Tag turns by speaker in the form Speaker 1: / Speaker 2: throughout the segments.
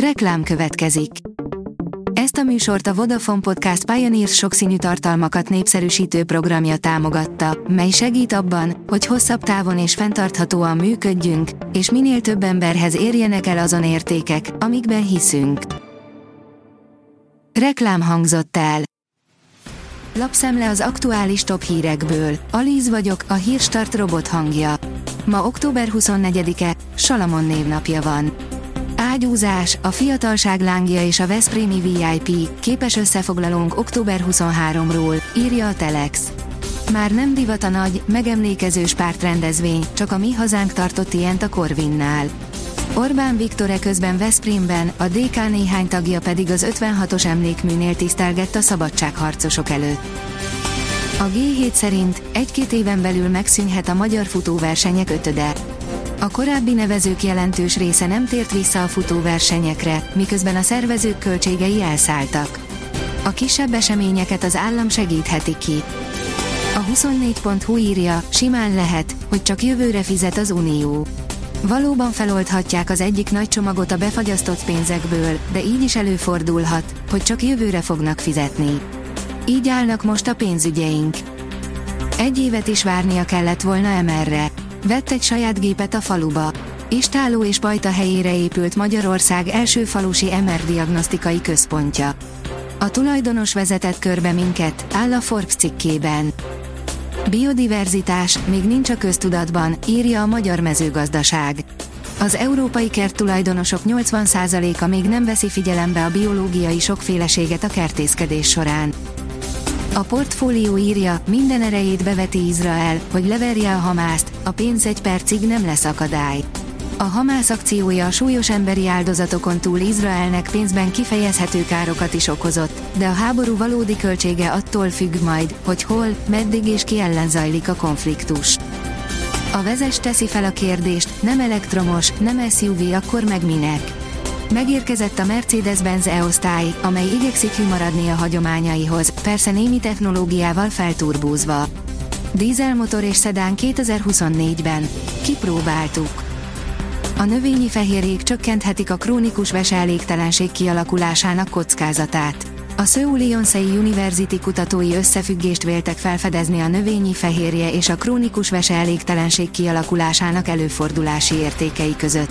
Speaker 1: Reklám következik. Ezt a műsort a Vodafone Podcast Pioneers sokszínű tartalmakat népszerűsítő programja támogatta, mely segít abban, hogy hosszabb távon és fenntarthatóan működjünk, és minél több emberhez érjenek el azon értékek, amikben hiszünk. Reklám hangzott el. Lapszemle az aktuális top hírekből. Alíz vagyok, a hírstart robot hangja. Ma október 24-e, Salamon névnapja van. Ágyúzás, a fiatalság lángja és a Veszprémi VIP, képes összefoglalónk október 23-ról, írja a Telex. Már nem divat a nagy, megemlékezős pártrendezvény, csak a mi hazánk tartott ilyent a Corvinnál. Orbán Viktor közben Veszprémben, a DK néhány tagja pedig az 56-os emlékműnél tisztelgett a szabadságharcosok előtt. A G7 szerint egy-két éven belül megszűnhet a magyar futóversenyek ötöde. A korábbi nevezők jelentős része nem tért vissza a futóversenyekre, miközben a szervezők költségei elszálltak. A kisebb eseményeket az állam segítheti ki. A 24.hu írja, simán lehet, hogy csak jövőre fizet az Unió. Valóban feloldhatják az egyik nagy csomagot a befagyasztott pénzekből, de így is előfordulhat, hogy csak jövőre fognak fizetni. Így állnak most a pénzügyeink. Egy évet is várnia kellett volna emerre. Vett egy saját gépet a faluba. Istáló és Pajta helyére épült Magyarország első falusi MR diagnosztikai központja. A tulajdonos vezetett körbe minket, áll a Forbes cikkében. Biodiverzitás még nincs a köztudatban, írja a Magyar Mezőgazdaság. Az európai kerttulajdonosok 80%-a még nem veszi figyelembe a biológiai sokféleséget a kertészkedés során. A portfólió írja, minden erejét beveti Izrael, hogy leverje a Hamászt, a pénz egy percig nem lesz akadály. A Hamász akciója a súlyos emberi áldozatokon túl Izraelnek pénzben kifejezhető károkat is okozott, de a háború valódi költsége attól függ majd, hogy hol, meddig és ki ellen zajlik a konfliktus. A vezes teszi fel a kérdést, nem elektromos, nem SUV, akkor meg minek? Megérkezett a Mercedes-Benz E-osztály, amely igyekszik maradni a hagyományaihoz, persze némi technológiával felturbózva. Dízelmotor és szedán 2024-ben. Kipróbáltuk. A növényi fehérjék csökkenthetik a krónikus veselégtelenség kialakulásának kockázatát. A Seoul Yonsei University kutatói összefüggést véltek felfedezni a növényi fehérje és a krónikus veselégtelenség kialakulásának előfordulási értékei között.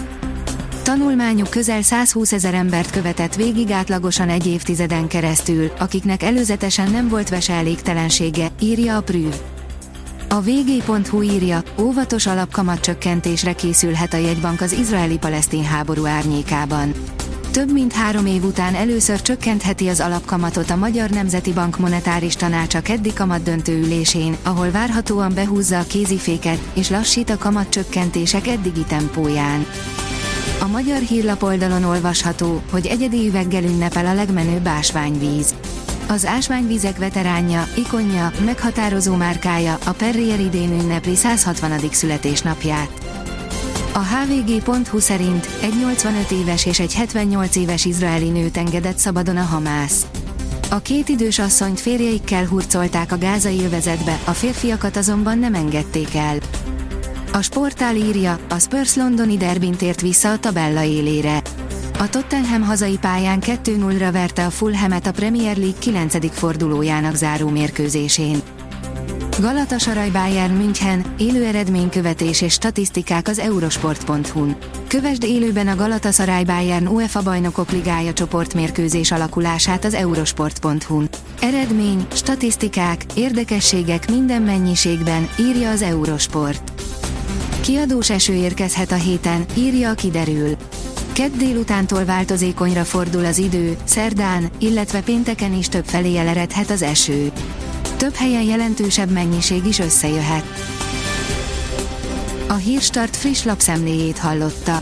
Speaker 1: Tanulmányuk közel 120 ezer embert követett végig átlagosan egy évtizeden keresztül, akiknek előzetesen nem volt veselégtelensége, írja a Prüv. A vg.hu írja, óvatos alapkamat csökkentésre készülhet a jegybank az izraeli-palesztin háború árnyékában. Több mint három év után először csökkentheti az alapkamatot a Magyar Nemzeti Bank monetáris tanácsa keddi kamat döntő ülésén, ahol várhatóan behúzza a kéziféket, és lassít a kamat csökkentések eddigi tempóján. A magyar hírlap oldalon olvasható, hogy egyedi üveggel ünnepel a legmenőbb ásványvíz. Az ásványvizek veteránja, ikonja, meghatározó márkája, a Perrier idén ünnepli 160. születésnapját. A hvg.hu szerint egy 85 éves és egy 78 éves izraeli nőt engedett szabadon a Hamász. A két idős asszonyt férjeikkel hurcolták a gázai övezetbe, a férfiakat azonban nem engedték el. A sportál írja, a Spurs londoni derbin tért vissza a tabella élére. A Tottenham hazai pályán 2-0-ra verte a Fulhamet a Premier League 9. fordulójának záró mérkőzésén. Galatasaray Bayern München, élő eredménykövetés és statisztikák az eurosport.hu-n. Kövesd élőben a Galatasaray Bayern UEFA bajnokok ligája csoportmérkőzés alakulását az eurosport.hu-n. Eredmény, statisztikák, érdekességek minden mennyiségben, írja az Eurosport. Kiadós eső érkezhet a héten, írja a kiderül. Kedd délutántól változékonyra fordul az idő, szerdán, illetve pénteken is több felé eleredhet az eső. Több helyen jelentősebb mennyiség is összejöhet. A Hírstart friss lapszemléjét hallotta.